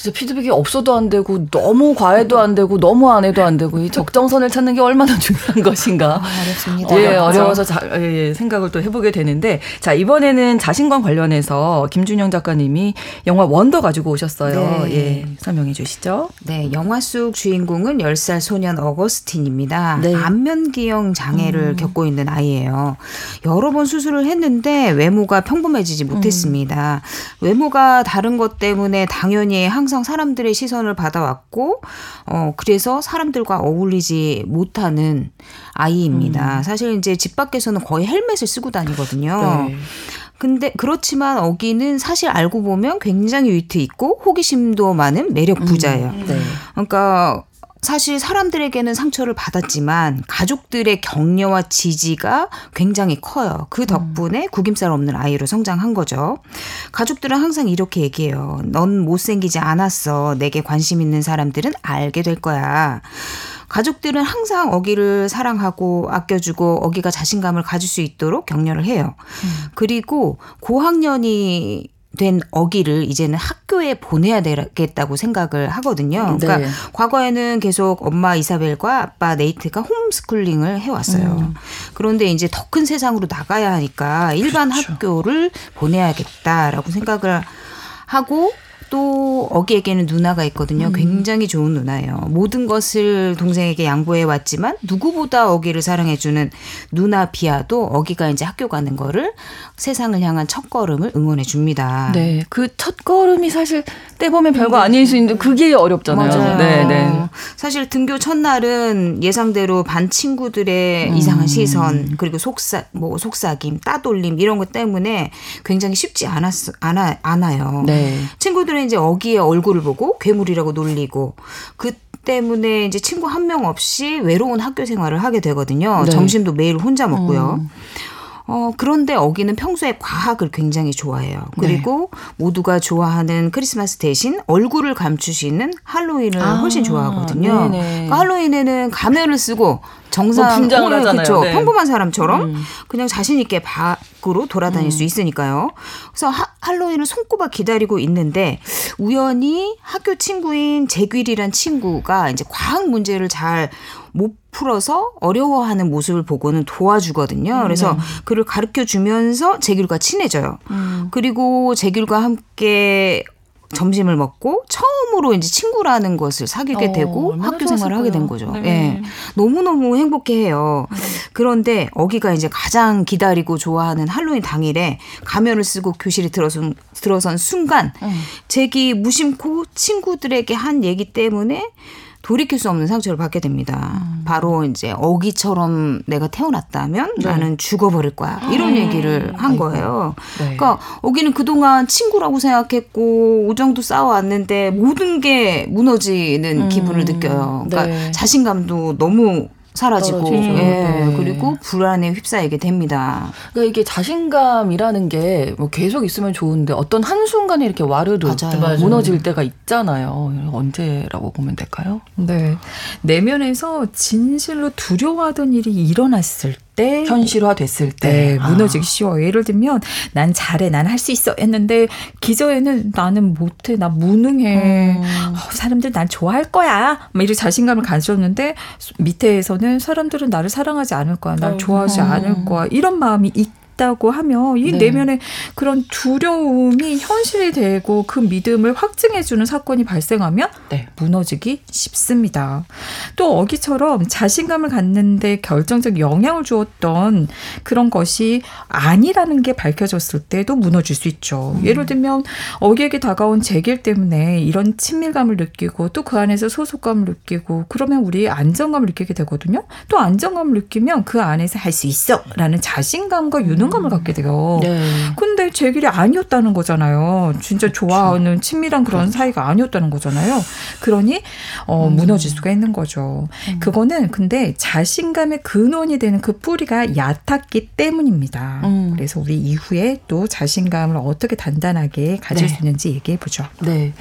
진짜 피드백이 없어도 안 되고 너무 과해도 안 되고 너무 안 해도 안 되고 이 적정선을 찾는 게 얼마나 중요한 것인가. 아, 어렵습니다. 예, 어려워서 자, 예, 생각을 또 해보게 되는데 자 이번에는 자신과 관련해서 김준영 작가님이 영화 원더 가지고 오셨어요. 네. 예, 설명해 주시죠. 네, 영화 속 주인공은 10살 소년 어거스틴입니다. 네. 안면기형 장애를 음. 겪고 있는 아이예요. 여러 번 수술을 했는데 외모가 평범해지지 못했습니다. 음. 외모가 다른 것 때문에 당연히 항상 항상 사람들의 시선을 받아왔고, 어, 그래서 사람들과 어울리지 못하는 아이입니다. 음. 사실 이제 집 밖에서는 거의 헬멧을 쓰고 다니거든요. 네. 근데 그렇지만 어기는 사실 알고 보면 굉장히 위트 있고 호기심도 많은 매력 부자예요. 음, 네. 그러니까 사실 사람들에게는 상처를 받았지만 가족들의 격려와 지지가 굉장히 커요. 그 덕분에 구김살 없는 아이로 성장한 거죠. 가족들은 항상 이렇게 얘기해요. 넌 못생기지 않았어. 내게 관심 있는 사람들은 알게 될 거야. 가족들은 항상 어기를 사랑하고 아껴주고 어기가 자신감을 가질 수 있도록 격려를 해요. 음. 그리고 고학년이 된 어기를 이제는 학교에 보내야 되겠다고 생각을 하거든요. 그러니까 네. 과거에는 계속 엄마 이사벨과 아빠 네이트가 홈스쿨링을 해왔어요. 음. 그런데 이제 더 큰 세상으로 나가야 하니까 일반 그렇죠. 학교를 보내야겠다라고 생각을 하고 또 어기에게는 누나가 있거든요. 음. 굉장히 좋은 누나예요. 모든 것을 동생에게 양보해 왔지만 누구보다 어기를 사랑해 주는 누나 비아도 어기가 이제 학교 가는 거를 세상을 향한 첫 걸음을 응원해 줍니다. 네, 그 첫 걸음이 사실 때 보면 별거 음. 아닐 수 있는데 그게 어렵잖아요. 맞아요. 네, 네. 사실 등교 첫날은 예상대로 반 친구들의 음. 이상한 시선 그리고 속삭 뭐 속삭임, 따돌림 이런 것 때문에 굉장히 쉽지 않았 않아 않아요. 네. 친구들의 처음에 이제 어기의 얼굴을 보고 괴물이라고 놀리고 그 때문에 이제 친구 한 명 없이 외로운 학교 생활을 하게 되거든요. 네. 점심도 매일 혼자 먹고요. 음. 어, 그런데 어기는 평소에 과학을 굉장히 좋아해요. 그리고 네. 모두가 좋아하는 크리스마스 대신 얼굴을 감추시는 할로윈을 아, 훨씬 좋아하거든요. 그러니까 할로윈에는 가면을 쓰고 정상 뭐 하잖아요. 그쵸? 네. 평범한 사람처럼 음. 그냥 자신 있게 밖으로 돌아다닐 음. 수 있으니까요. 그래서 하, 할로윈을 손꼽아 기다리고 있는데 우연히 학교 친구인 재길이란 친구가 이제 과학 문제를 잘 못 풀어서 어려워하는 모습을 보고는 도와주거든요. 음, 그래서 네. 그를 가르쳐 주면서 재길과 친해져요. 음. 그리고 재길과 함께 점심을 먹고 처음으로 이제 친구라는 것을 사귀게 어, 되고 학교 생활을 하게 된 거죠. 네. 예. 너무너무 행복해해요. 네. 그런데 어기가 이제 가장 기다리고 좋아하는 할로윈 당일에 가면을 쓰고 교실에 들어선, 들어선 순간 음. 잭이 무심코 친구들에게 한 얘기 때문에 돌이킬 수 없는 상처를 받게 됩니다. 음. 바로 이제 어기처럼 내가 태어났다면 네. 나는 죽어버릴 거야. 이런 음. 얘기를 한 거예요. 네. 그러니까 어기는 그동안 친구라고 생각했고 우정도 쌓아왔는데 모든 게 무너지는 음. 기분을 느껴요. 그러니까 네. 자신감도 너무 사라지고 예. 네. 그리고 불안에 휩싸이게 됩니다. 그러니까 이게 자신감이라는 게 뭐 계속 있으면 좋은데 어떤 한 순간에 이렇게 와르르 맞아요. 무너질 때가 있잖아요. 언제라고 보면 될까요? 네. 내면에서 진실로 두려워하던 일이 일어났을 때 현실화 됐을 때 네, 무너지기 아. 쉬워요. 예를 들면 난 잘해, 난 할 수 있어 했는데 기저에는 나는 못해, 나 무능해, 음. 어, 사람들 난 좋아할 거야, 막 이런 자신감을 가졌는데 밑에서는 사람들은 나를 사랑하지 않을 거야, 날 어. 좋아하지 음. 않을 거야 이런 마음이 있. 있다고 하면 이 네. 내면에 그런 두려움이 현실이 되고 그 믿음을 확증해주는 사건이 발생하면 네. 무너지기 쉽습니다. 또 어기처럼 자신감을 갖는데 결정적 영향을 주었던 그런 것이 아니라는 게 밝혀졌을 때도 무너질 수 있죠. 음. 예를 들면 어기에게 다가온 제길 때문에 이런 친밀감을 느끼고 또 그 안에서 소속감을 느끼고 그러면 우리 안정감을 느끼게 되거든요. 또 안정감을 느끼면 그 안에서 할 수 있어라는 자신감과 유능 부담감을 갖게 돼요. 네. 근데 제 길이 아니었다는 거잖아요. 진짜. 좋아하는 친밀한 그런 그렇죠. 사이가 아니었다는 거잖아요. 그러니 어, 음. 무너질 수가 있는 거죠. 음. 그거는 근데 자신감의 근원이 되는 그 뿌리가 얕았기 때문입니다. 음. 그래서 우리 이후에 또 자신감을 어떻게 단단하게 가질 네. 수 있는지 얘기해 보죠. 네.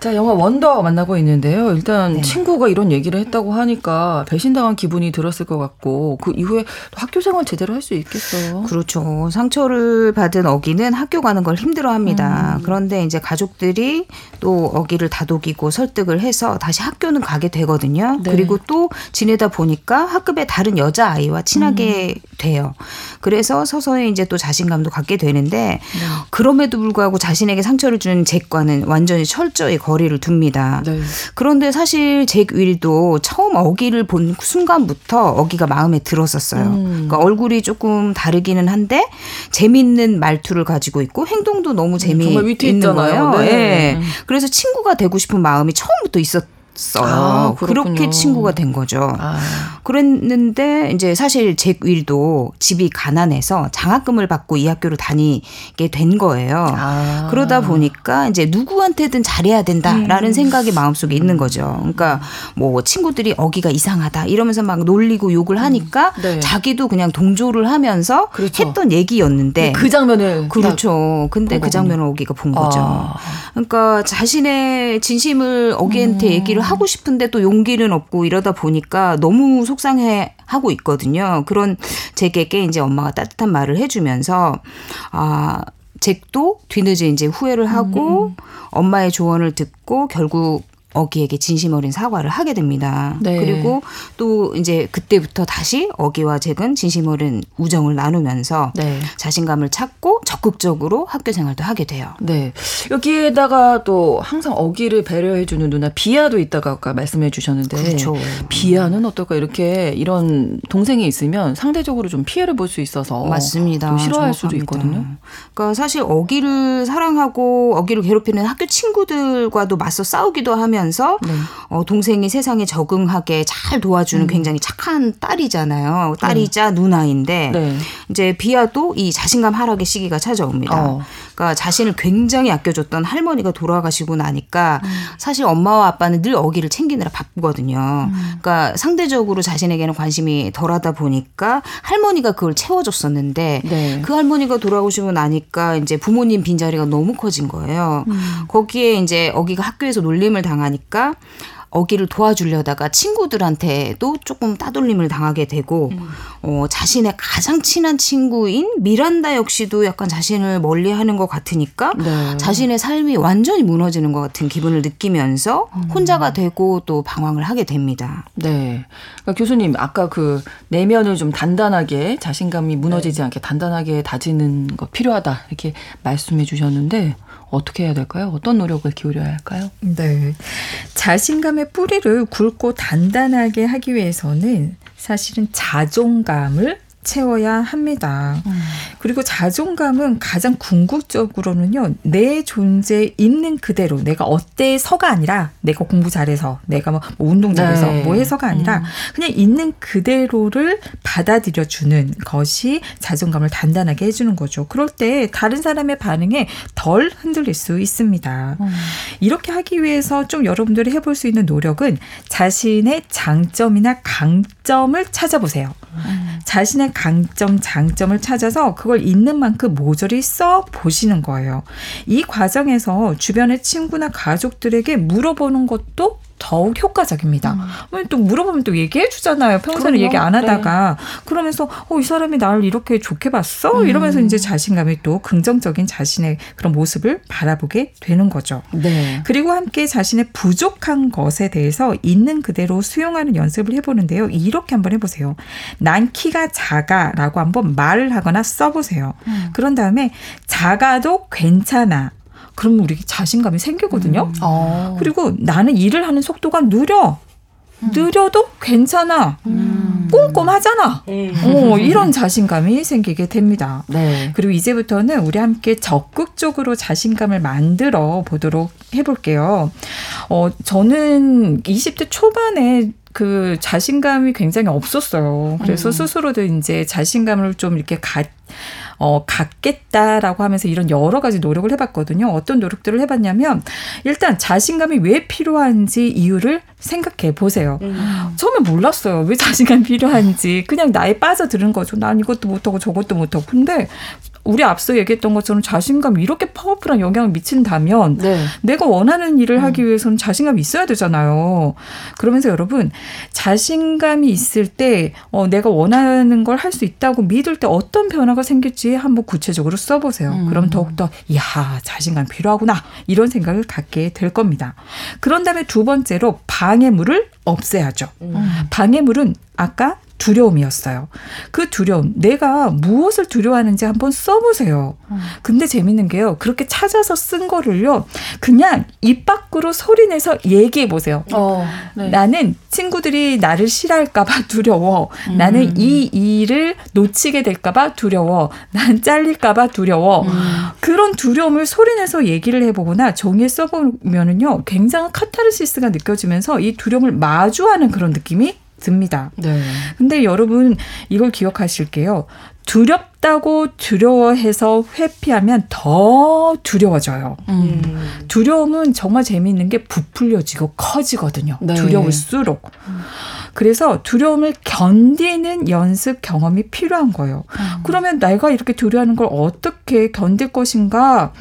자, 영화 원더 만나고 있는데요. 일단 네. 친구가 이런 얘기를 했다고 하니까 배신당한 기분이 들었을 것 같고 그 이후에 학교 생활 제대로 할 수 있겠어요. 그렇죠. 상처를 받은 어기는 학교 가는 걸 힘들어합니다. 음. 그런데 이제 가족들이 또 어기를 다독이고 설득을 해서 다시 학교는 가게 되거든요. 네. 그리고 또 지내다 보니까 학급의 다른 여자 아이와 친하게 음. 돼요. 그래서 서서히 이제 또 자신감도 갖게 되는데 네. 그럼에도 불구하고 자신에게 상처를 준 잭과는 완전히 철저히 거리를 둡니다. 네. 그런데 사실 잭 윌도 처음 어기를 본 순간부터 어기가 마음에 들었었어요. 음. 그러니까 얼굴이 조금 다르기는 한데 재밌는 말투를 가지고 있고 행동도 너무 음, 재미있는 거예요. 네. 네. 그래서 친구가 되고 싶은 마음이 처음부터 있었 어요 아, 그렇게 친구가 된 거죠. 아. 그랬는데 이제 사실 제 윌도 집이 가난해서 장학금을 받고 이 학교를 다니게 된 거예요. 아. 그러다 보니까 이제 누구한테든 잘해야 된다라는 음. 생각이 마음속에 있는 거죠. 그러니까 뭐 친구들이 어기가 이상하다 이러면서 막 놀리고 욕을 하니까 음. 네. 자기도 그냥 동조를 하면서 그렇죠. 했던 얘기였는데 그 장면을 그렇죠. 근데 그 장면을 어기가 본 거죠. 아. 그러니까 자신의 진심을 어기한테 음. 얘기를 하고 싶은데 또 용기는 없고 이러다 보니까 너무 속상해 하고 있거든요. 그런 제게게 이제 엄마가 따뜻한 말을 해주면서 아 잭도 뒤늦은 이제 후회를 하고 음. 엄마의 조언을 듣고 결국 어기에게 진심 어린 사과를 하게 됩니다. 네. 그리고 또 이제 그때부터 다시 어기와 잭은 진심 어린 우정을 나누면서 네. 자신감을 찾고 적극적으로 학교 생활도 하게 돼요. 네. 여기에다가 또 항상 어기를 배려해 주는 누나 비아도 있다가 아까 말씀해 주셨는데 그렇죠. 비아는 어떨까 이렇게 이런 동생이 있으면 상대적으로 좀 피해를 볼 수 있어서 맞습니다. 좀 싫어할 정확합니다. 수도 있거든요. 그러니까 사실 어기를 사랑하고 어기를 괴롭히는 학교 친구들과도 맞서 싸우기도 하면 하면서 네. 어, 동생이 세상에 적응하게 잘 도와주는 음. 굉장히 착한 딸이잖아요. 딸이자 네. 누나인데 네. 이제 비아도 이 자신감 하락의 시기가 찾아옵니다. 어. 그러니까 자신을 굉장히 아껴줬던 할머니가 돌아가시고 나니까 음. 사실 엄마와 아빠는 늘 어기를 챙기느라 바쁘거든요. 음. 그러니까 상대적으로 자신에게는 관심이 덜하다 보니까 할머니가 그걸 채워줬었는데 네. 그 할머니가 돌아오시고 나니까 이제 부모님 빈자리가 너무 커진 거예요. 음. 거기에 이제 어기가 학교에서 놀림을 당한 하니까 어기를 도와주려다가 친구들한테도 조금 따돌림을 당하게 되고 음. 어, 자신의 가장 친한 친구인 미란다 역시도 약간 자신을 멀리하는 것 같으니까 네. 자신의 삶이 완전히 무너지는 것 같은 기분을 느끼면서 음. 혼자가 되고 또 방황을 하게 됩니다. 네, 그러니까 교수님 아까 그 내면을 좀 단단하게 자신감이 무너지지 네. 않게 단단하게 다지는 거 필요하다 이렇게 말씀해 주셨는데. 어떻게 해야 될까요? 어떤 노력을 기울여야 할까요? 네. 자신감의 뿌리를 굵고 단단하게 하기 위해서는 사실은 자존감을 채워야 합니다. 음. 그리고 자존감은 가장 궁극적으로는요, 내 존재 있는 그대로, 내가 어때서가 아니라, 내가 공부 잘해서, 내가 뭐, 뭐 운동 잘해서, 네. 뭐 해서가 아니라, 음. 그냥 있는 그대로를 받아들여주는 것이 자존감을 단단하게 해주는 거죠. 그럴 때 다른 사람의 반응에 덜 흔들릴 수 있습니다. 음. 이렇게 하기 위해서 좀 여러분들이 해볼 수 있는 노력은 자신의 장점이나 강점을 찾아보세요. 음. 자신의 강점, 장점을 찾아서 그걸 있는 만큼 모조리 써 보시는 거예요. 이 과정에서 주변의 친구나 가족들에게 물어보는 것도 더욱 효과적입니다. 음. 또 물어보면 또 얘기해 주잖아요. 평소에는 얘기 안 하다가 네. 그러면서 어, 이 사람이 나를 이렇게 좋게 봤어? 음. 이러면서 이제 자신감이 또 긍정적인 자신의 그런 모습을 바라보게 되는 거죠. 네. 그리고 함께 자신의 부족한 것에 대해서 있는 그대로 수용하는 연습을 해보는데요. 이렇게 한번 해보세요. 난 키가 작아라고 한번 말을 하거나 써보세요. 음. 그런 다음에 작아도 괜찮아. 그러면 우리 자신감이 생기거든요. 음. 어. 그리고 나는 일을 하는 속도가 느려. 음. 느려도 괜찮아. 음. 꼼꼼하잖아. 음. 어, 이런 자신감이 생기게 됩니다. 네. 그리고 이제부터는 우리 함께 적극적으로 자신감을 만들어 보도록 해볼게요. 어, 저는 20대 초반에 그 자신감이 굉장히 없었어요. 그래서 음. 스스로도 이제 자신감을 좀 이렇게 가, 어, 갖겠다라고 하면서 이런 여러 가지 노력을 해봤거든요. 어떤 노력들을 해봤냐면 일단 자신감이 왜 필요한지 이유를 생각해 보세요. 음. 처음에 몰랐어요. 왜 자신감이 필요한지. 그냥 나에 빠져드는 거죠. 난 이것도 못하고 저것도 못하고. 근데 우리 앞서 얘기했던 것처럼 자신감이 이렇게 파워풀한 영향을 미친다면 네. 내가 원하는 일을 음. 하기 위해서는 자신감이 있어야 되잖아요. 그러면서 여러분 자신감이 있을 때 어, 내가 원하는 걸 할 수 있다고 믿을 때 어떤 변화가 생길지 한번 구체적으로 써보세요. 음. 그럼 더욱더 야 자신감 필요하구나 이런 생각을 갖게 될 겁니다. 그런 다음에 두 번째로 방해물을 없애야죠. 음. 방해물은 아까 두려움이었어요. 그 두려움, 내가 무엇을 두려워하는지 한번 써보세요. 근데 재밌는 게요. 그렇게 찾아서 쓴 거를요. 그냥 입 밖으로 소리내서 얘기해 보세요. 어, 네. 나는 친구들이 나를 싫어할까봐 두려워. 음. 나는 이 일을 놓치게 될까봐 두려워. 난 잘릴까봐 두려워. 음. 그런 두려움을 소리내서 얘기를 해보거나 종이에 써보면은요. 굉장한 카타르시스가 느껴지면서 이 두려움을 마주하는 그런 느낌이 듭니다. 네. 근데 여러분 이걸 기억하실게요. 두렵다고 두려워해서 회피하면 더 두려워져요. 음. 두려움은 정말 재미있는 게 부풀려지고 커지거든요. 네. 두려울수록. 음. 그래서 두려움을 견디는 연습 경험이 필요한 거예요. 음. 그러면 내가 이렇게 두려워하는 걸 어떻게 견딜 것인가?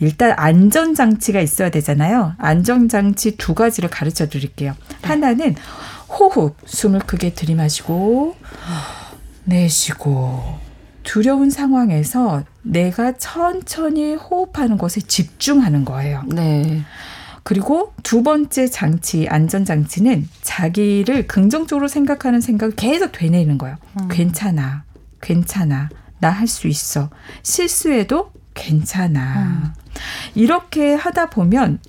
일단 안전장치가 있어야 되잖아요. 안전장치 두 가지를 가르쳐 드릴게요. 하나는 호흡, 숨을 크게 들이마시고 내쉬고 두려운 상황에서 내가 천천히 호흡하는 것에 집중하는 거예요. 네. 그리고 두 번째 장치, 안전장치는 자기를 긍정적으로 생각하는 생각을 계속 되뇌는 거예요. 음. 괜찮아. 괜찮아. 나 할 수 있어. 실수해도 괜찮아. 음. 이렇게 하다 보면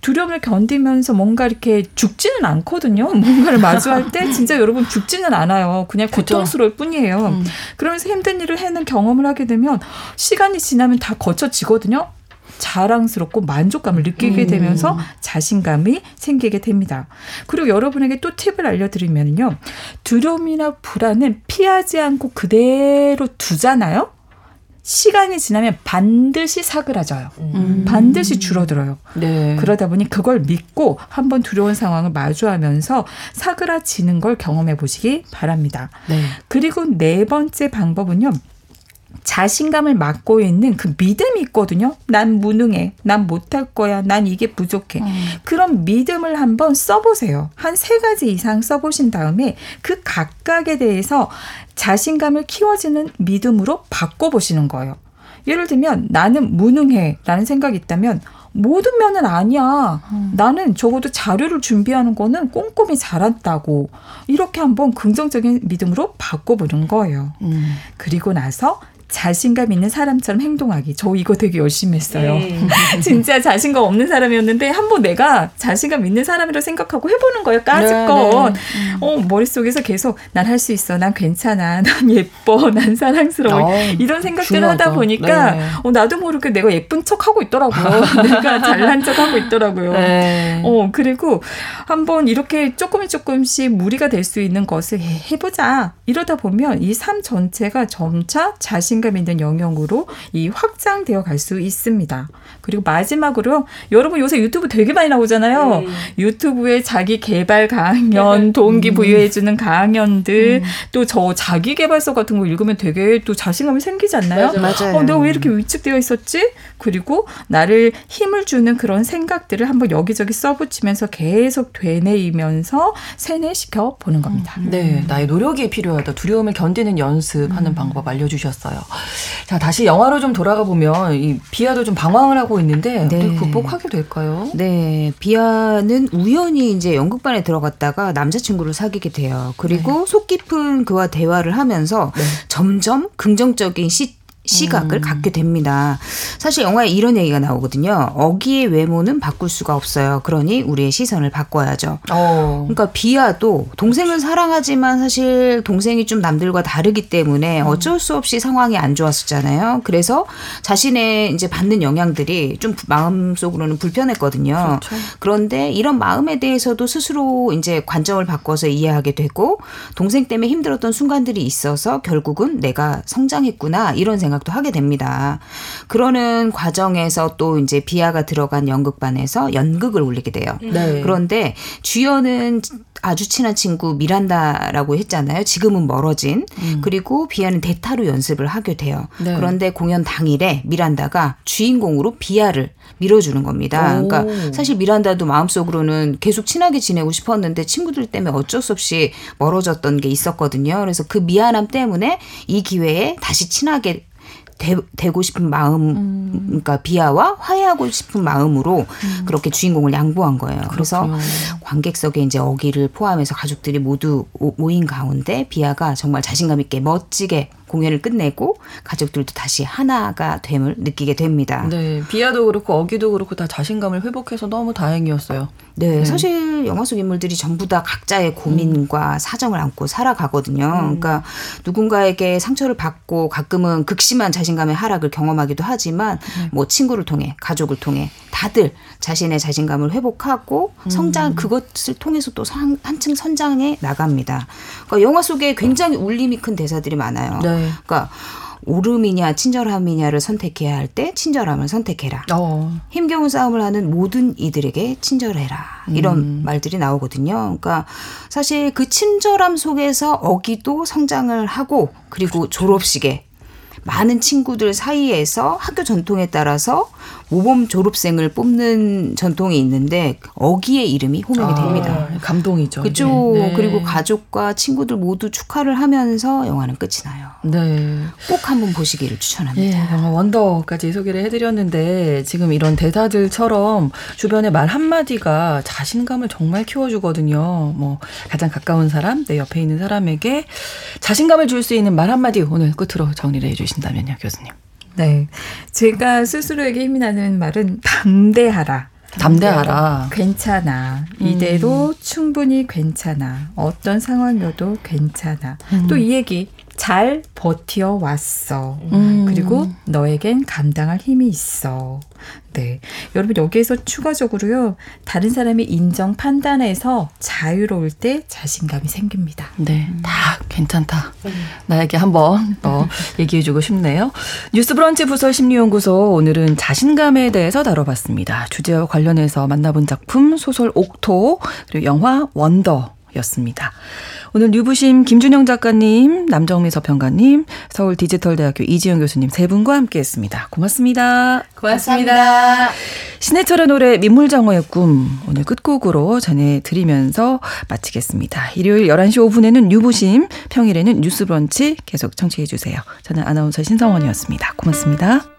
두려움을 견디면서 뭔가 이렇게 죽지는 않거든요. 뭔가를 마주할 때 진짜 여러분 죽지는 않아요. 그냥 고통스러울 뿐이에요. 음. 그러면서 힘든 일을 해는 경험을 하게 되면 시간이 지나면 다 거쳐지거든요. 자랑스럽고 만족감을 느끼게 음. 되면서 자신감이 생기게 됩니다. 그리고 여러분에게 또 팁을 알려드리면요. 두려움이나 불안은 피하지 않고 그대로 두잖아요. 시간이 지나면 반드시 사그라져요. 음. 반드시 줄어들어요. 네. 그러다 보니 그걸 믿고 한번 두려운 상황을 마주하면서 사그라지는 걸 경험해 보시기 바랍니다. 네. 그리고 네 번째 방법은요. 자신감을 맡고 있는 그 믿음이 있거든요. 난 무능해. 난 못할 거야. 난 이게 부족해. 음. 그런 믿음을 한번 써보세요. 한 세 가지 이상 써보신 다음에 그 각각에 대해서 자신감을 키워지는 믿음으로 바꿔보시는 거예요. 예를 들면 나는 무능해 라는 생각이 있다면 모든 면은 아니야. 음. 나는 적어도 자료를 준비하는 거는 꼼꼼히 잘한다고. 이렇게 한번 긍정적인 믿음으로 바꿔보는 거예요. 음. 그리고 나서 자신감 있는 사람처럼 행동하기. 저 이거 되게 열심히 했어요. 네. 진짜 자신감 없는 사람이었는데 한 번 내가 자신감 있는 사람이라고 생각하고 해보는 거예요. 까짓건. 네, 네. 음. 어, 머릿속에서 계속 난 할 수 있어. 난 괜찮아. 난 예뻐. 난 사랑스러워. 어, 이런 생각들을 하다 보니까 네. 어, 나도 모르게 내가 예쁜 척 하고 있더라고요. 내가 잘난 척 하고 있더라고요. 네. 어, 그리고 한번 이렇게 조금 조금씩 무리가 될 수 있는 것을 해보자. 이러다 보면 이 삶 전체가 점차 자신 자신감 있는 영역으로 이 확장되어 갈 수 있습니다. 그리고 마지막으로 여러분 요새 유튜브 되게 많이 나오잖아요. 음. 유튜브에 자기 개발 강연, 네. 동기 부여해주는 강연들, 음. 또저 자기 개발서 같은 거 읽으면 되게 또 자신감이 생기지 않나요? 맞아요. 어, 내가 왜 이렇게 위축되어 있었지? 그리고 나를 힘을 주는 그런 생각들을 한번 여기저기 써붙이면서 계속 되뇌이면서 세뇌시켜 보는 겁니다. 음. 네, 나의 노력이 필요하다. 두려움을 견디는 연습하는 음. 방법 알려주셨어요. 자, 다시 영화로 좀 돌아가 보면 이 비아도 좀 방황을 하고 있는데 네. 극복하게 될까요? 네, 비아는 우연히 이제 연극반에 들어갔다가 남자친구를 사귀게 돼요. 그리고 네. 속 깊은 그와 대화를 하면서 네. 점점 긍정적인 시 시각을 음. 갖게 됩니다. 사실 영화에 이런 얘기가 나오거든요. 어기의 외모는 바꿀 수가 없어요. 그러니 우리의 시선을 바꿔야죠. 어. 그러니까 비아도 동생을 사랑하지만 사실 동생이 좀 남들과 다르기 때문에 음. 어쩔 수 없이 상황이 안 좋았었잖아요. 그래서 자신의 이제 받는 영향들이 좀 마음속으로는 불편했거든요. 그렇죠. 그런데 이런 마음에 대해서도 스스로 이제 관점을 바꿔서 이해하게 되고 동생 때문에 힘들었던 순간들이 있어서 결국은 내가 성장했구나 이런 생각 생각도 하게 됩니다. 그러는 과정에서 또 이제 비아가 들어간 연극반에서 연극을 올리게 돼요. 네. 그런데 주연은 아주 친한 친구 미란다라고 했잖아요. 지금은 멀어진. 음. 그리고 비아는 대타로 연습을 하게 돼요. 네. 그런데 공연 당일에 미란다가 주인공으로 비아를 밀어주는 겁니다. 오. 그러니까 사실 미란다도 마음속으로는 계속 친하게 지내고 싶었는데 친구들 때문에 어쩔 수 없이 멀어졌던 게 있었거든요. 그래서 그 미안함 때문에 이 기회에 다시 친하게 되, 고 싶은 마음, 음. 그러니까 비하와 화해하고 싶은 마음으로 음. 그렇게 주인공을 양보한 거예요. 그렇군요. 그래서 관객석에 이제 어기를 포함해서 가족들이 모두 모인 가운데 비하가 정말 자신감 있게 멋지게 공연을 끝내고 가족들도 다시 하나가 됨을 느끼게 됩니다. 네, 비아도 그렇고 어기도 그렇고 다 자신감을 회복해서 너무 다행이었어요. 네, 네. 사실 영화 속 인물들이 전부 다 각자의 고민과 음. 사정을 안고 살아가거든요. 음. 그러니까 누군가에게 상처를 받고 가끔은 극심한 자신감의 하락을 경험하기도 하지만 네. 뭐 친구를 통해 가족을 통해 다들 자신의 자신감을 회복하고 음. 성장 그것을 통해서 또 한층 선장해 나갑니다. 그러니까 영화 속에 굉장히 울림이 큰 대사들이 많아요. 네. 그러니까 오름이냐 친절함이냐를 선택해야 할 때 친절함을 선택해라. 어. 힘겨운 싸움을 하는 모든 이들에게 친절해라. 이런 음. 말들이 나오거든요. 그러니까 사실 그 친절함 속에서 어기도 성장을 하고 그리고 졸업식에 많은 친구들 사이에서 학교 전통에 따라서 모범 졸업생을 뽑는 전통이 있는데 어기의 이름이 호명이 아, 됩니다. 감동이죠. 그죠. 네. 그리고 가족과 친구들 모두 축하를 하면서 영화는 끝이 나요. 네. 꼭 한번 보시기를 추천합니다. 예, 영화 원더까지 소개를 해드렸는데 지금 이런 대사들처럼 주변의 말 한마디가 자신감을 정말 키워주거든요. 뭐 가장 가까운 사람, 내 옆에 있는 사람에게 자신감을 줄 수 있는 말 한마디 오늘 끝으로 정리를 해주신다면요, 교수님. 네. 제가 스스로에게 힘이 나는 말은 담대하라. 담대하라. 괜찮아. 이대로 음. 충분히 괜찮아. 어떤 상황이어도 괜찮아. 음. 또이 얘기 잘 버텨왔어. 음. 그리고 너에겐 감당할 힘이 있어. 네. 여러분, 여기에서 추가적으로요, 다른 사람이 인정, 판단해서 자유로울 때 자신감이 생깁니다. 네. 음. 다 괜찮다. 음. 나에게 한번 더 얘기해주고 싶네요. 뉴스 브런치 부설 심리연구소, 오늘은 자신감에 대해서 다뤄봤습니다. 주제와 관련해서 만나본 작품, 소설 옥토, 그리고 영화 원더 였습니다. 오늘 뉴부심 김준영 작가님, 남정미 서평가님, 서울 디지털대학교 이지영 교수님 세 분과 함께 했습니다. 고맙습니다. 고맙습니다. 신해철의 노래 민물장어의 꿈 오늘 끝곡으로 전해드리면서 마치겠습니다. 일요일 11시 5분에는 뉴부심, 평일에는 뉴스브런치 계속 청취해 주세요. 저는 아나운서 신성원이었습니다. 고맙습니다.